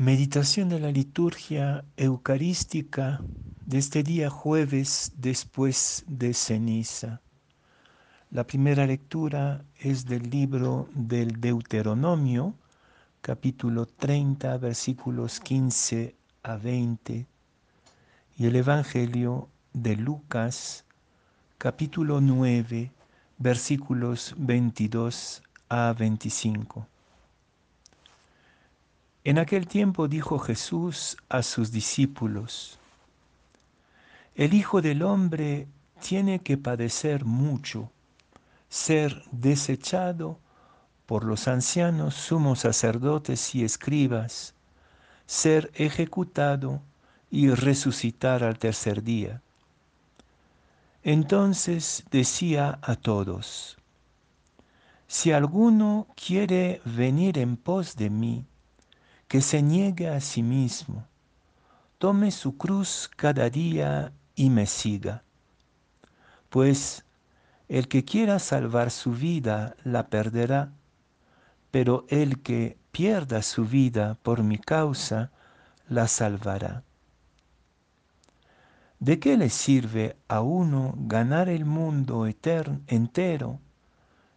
Meditación de la liturgia eucarística de este día jueves después de ceniza. La primera lectura es del libro del Deuteronomio, capítulo 30, versículos 15 a 20, y el Evangelio de Lucas, capítulo 9, versículos 22 a 25. En aquel tiempo dijo Jesús a sus discípulos, el Hijo del Hombre tiene que padecer mucho, ser desechado por los ancianos, sumos sacerdotes y escribas, ser ejecutado y resucitar al tercer día. Entonces decía a todos, si alguno quiere venir en pos de mí, que se niegue a sí mismo, tome su cruz cada día y me siga. Pues el que quiera salvar su vida la perderá, pero el que pierda su vida por mi causa la salvará. ¿De qué le sirve a uno ganar el mundo entero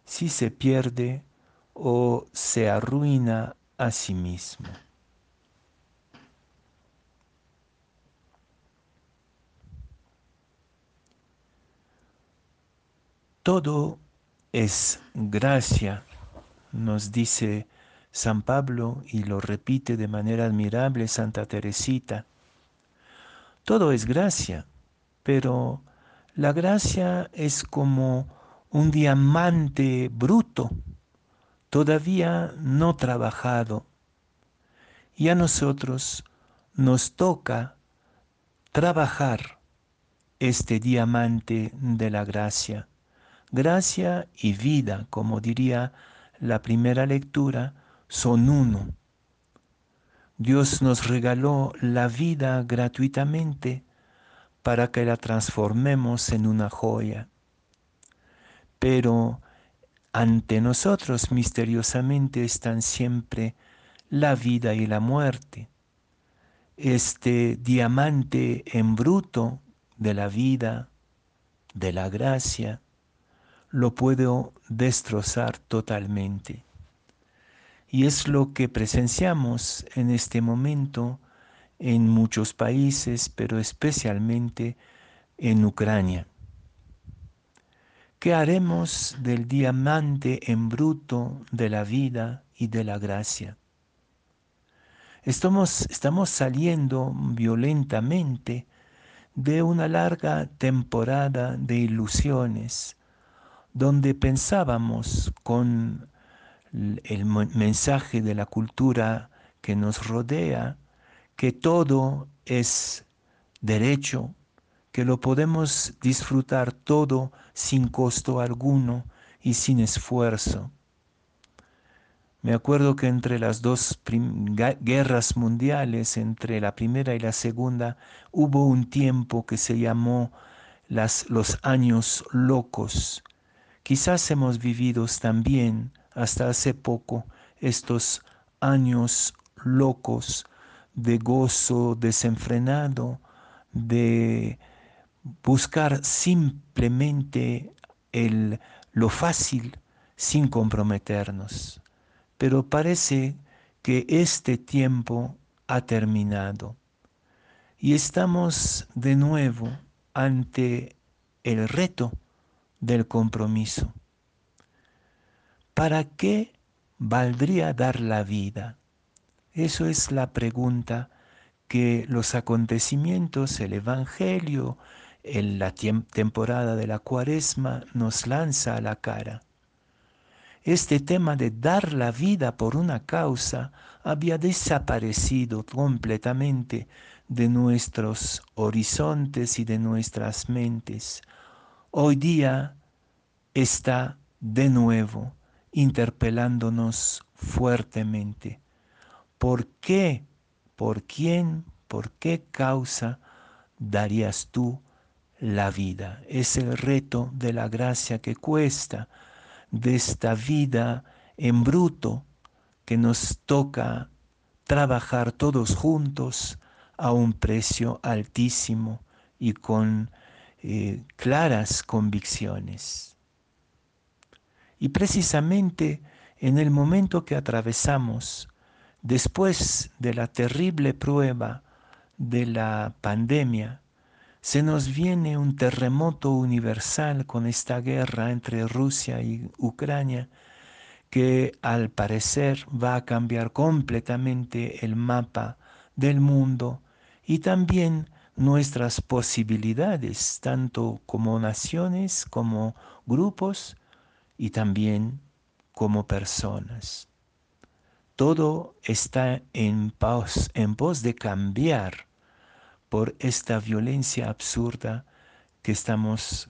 si se pierde o se arruina a sí mismo? Todo es gracia, nos dice San Pablo y lo repite de manera admirable Santa Teresita. Todo es gracia, pero la gracia es como un diamante bruto, todavía no trabajado. Y a nosotros nos toca trabajar este diamante de la gracia Gracia y vida, como diría la primera lectura, son uno. Dios nos regaló la vida gratuitamente para que la transformemos en una joya. Pero ante nosotros misteriosamente están siempre la vida y la muerte. Este diamante en bruto de la vida, de la gracia, lo puedo destrozar totalmente. Y es lo que presenciamos en este momento en muchos países, pero especialmente en Ucrania. ¿Qué haremos del diamante en bruto de la vida y de la gracia? Estamos, estamos saliendo violentamente de una larga temporada de ilusiones, donde pensábamos con el mensaje de la cultura que nos rodea, que todo es derecho, que lo podemos disfrutar todo sin costo alguno y sin esfuerzo. Me acuerdo que entre las dos guerras mundiales, entre la primera y la segunda, hubo un tiempo que se llamó las, los años locos, Quizás hemos vivido también hasta hace poco estos años locos de gozo desenfrenado, de buscar simplemente el, lo fácil sin comprometernos. Pero parece que este tiempo ha terminado y estamos de nuevo ante el reto del compromiso. ¿Para qué valdría dar la vida? Eso es la pregunta que los acontecimientos, el Evangelio, en la temporada de la cuaresma nos lanza a la cara. Este tema de dar la vida por una causa había desaparecido completamente de nuestros horizontes y de nuestras mentes hoy día está de nuevo interpelándonos fuertemente. ¿Por qué, por quién, por qué causa darías tú la vida? Es el reto de la gracia que cuesta, de esta vida en bruto que nos toca trabajar todos juntos a un precio altísimo y con eh, claras convicciones. Y precisamente en el momento que atravesamos, después de la terrible prueba de la pandemia, se nos viene un terremoto universal con esta guerra entre Rusia y Ucrania que al parecer va a cambiar completamente el mapa del mundo y también nuestras posibilidades, tanto como naciones, como grupos y también como personas. Todo está en pos, en pos de cambiar por esta violencia absurda que estamos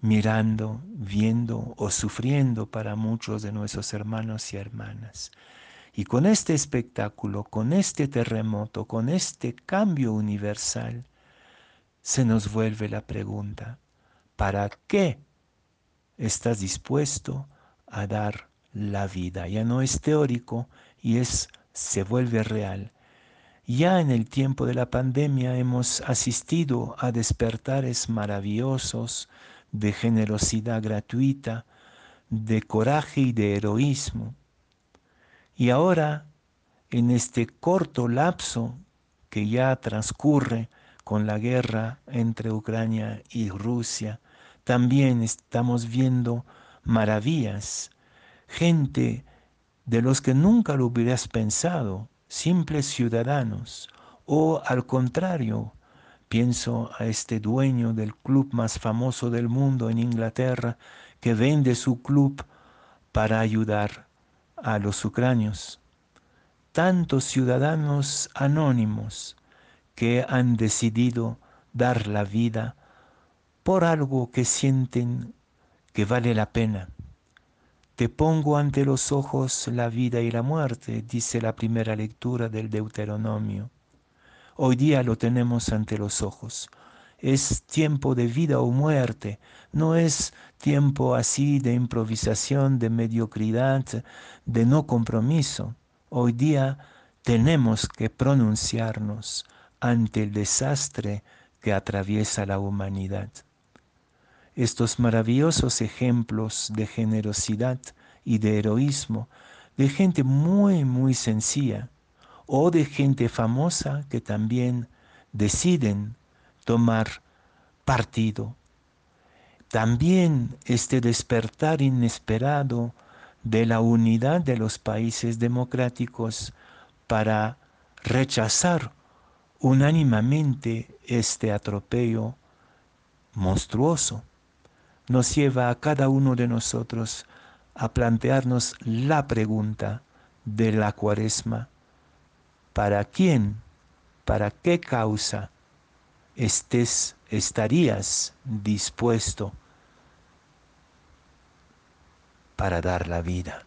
mirando, viendo o sufriendo para muchos de nuestros hermanos y hermanas. Y con este espectáculo, con este terremoto, con este cambio universal, se nos vuelve la pregunta, ¿para qué estás dispuesto a dar la vida? Ya no es teórico y es se vuelve real. Ya en el tiempo de la pandemia hemos asistido a despertares maravillosos de generosidad gratuita, de coraje y de heroísmo. Y ahora, en este corto lapso que ya transcurre con la guerra entre Ucrania y Rusia, también estamos viendo maravillas, gente de los que nunca lo hubieras pensado, simples ciudadanos, o al contrario, pienso a este dueño del club más famoso del mundo en Inglaterra, que vende su club para ayudar a los ucranios. Tantos ciudadanos anónimos que han decidido dar la vida por algo que sienten que vale la pena. Te pongo ante los ojos la vida y la muerte, dice la primera lectura del Deuteronomio. Hoy día lo tenemos ante los ojos. Es tiempo de vida o muerte, no es tiempo así de improvisación, de mediocridad, de no compromiso. Hoy día tenemos que pronunciarnos ante el desastre que atraviesa la humanidad estos maravillosos ejemplos de generosidad y de heroísmo de gente muy, muy sencilla o de gente famosa que también deciden tomar partido. También este despertar inesperado de la unidad de los países democráticos para rechazar unánimemente este atropello monstruoso nos lleva a cada uno de nosotros a plantearnos la pregunta de la cuaresma. ¿Para quién, para qué causa estés, estarías dispuesto para dar la vida?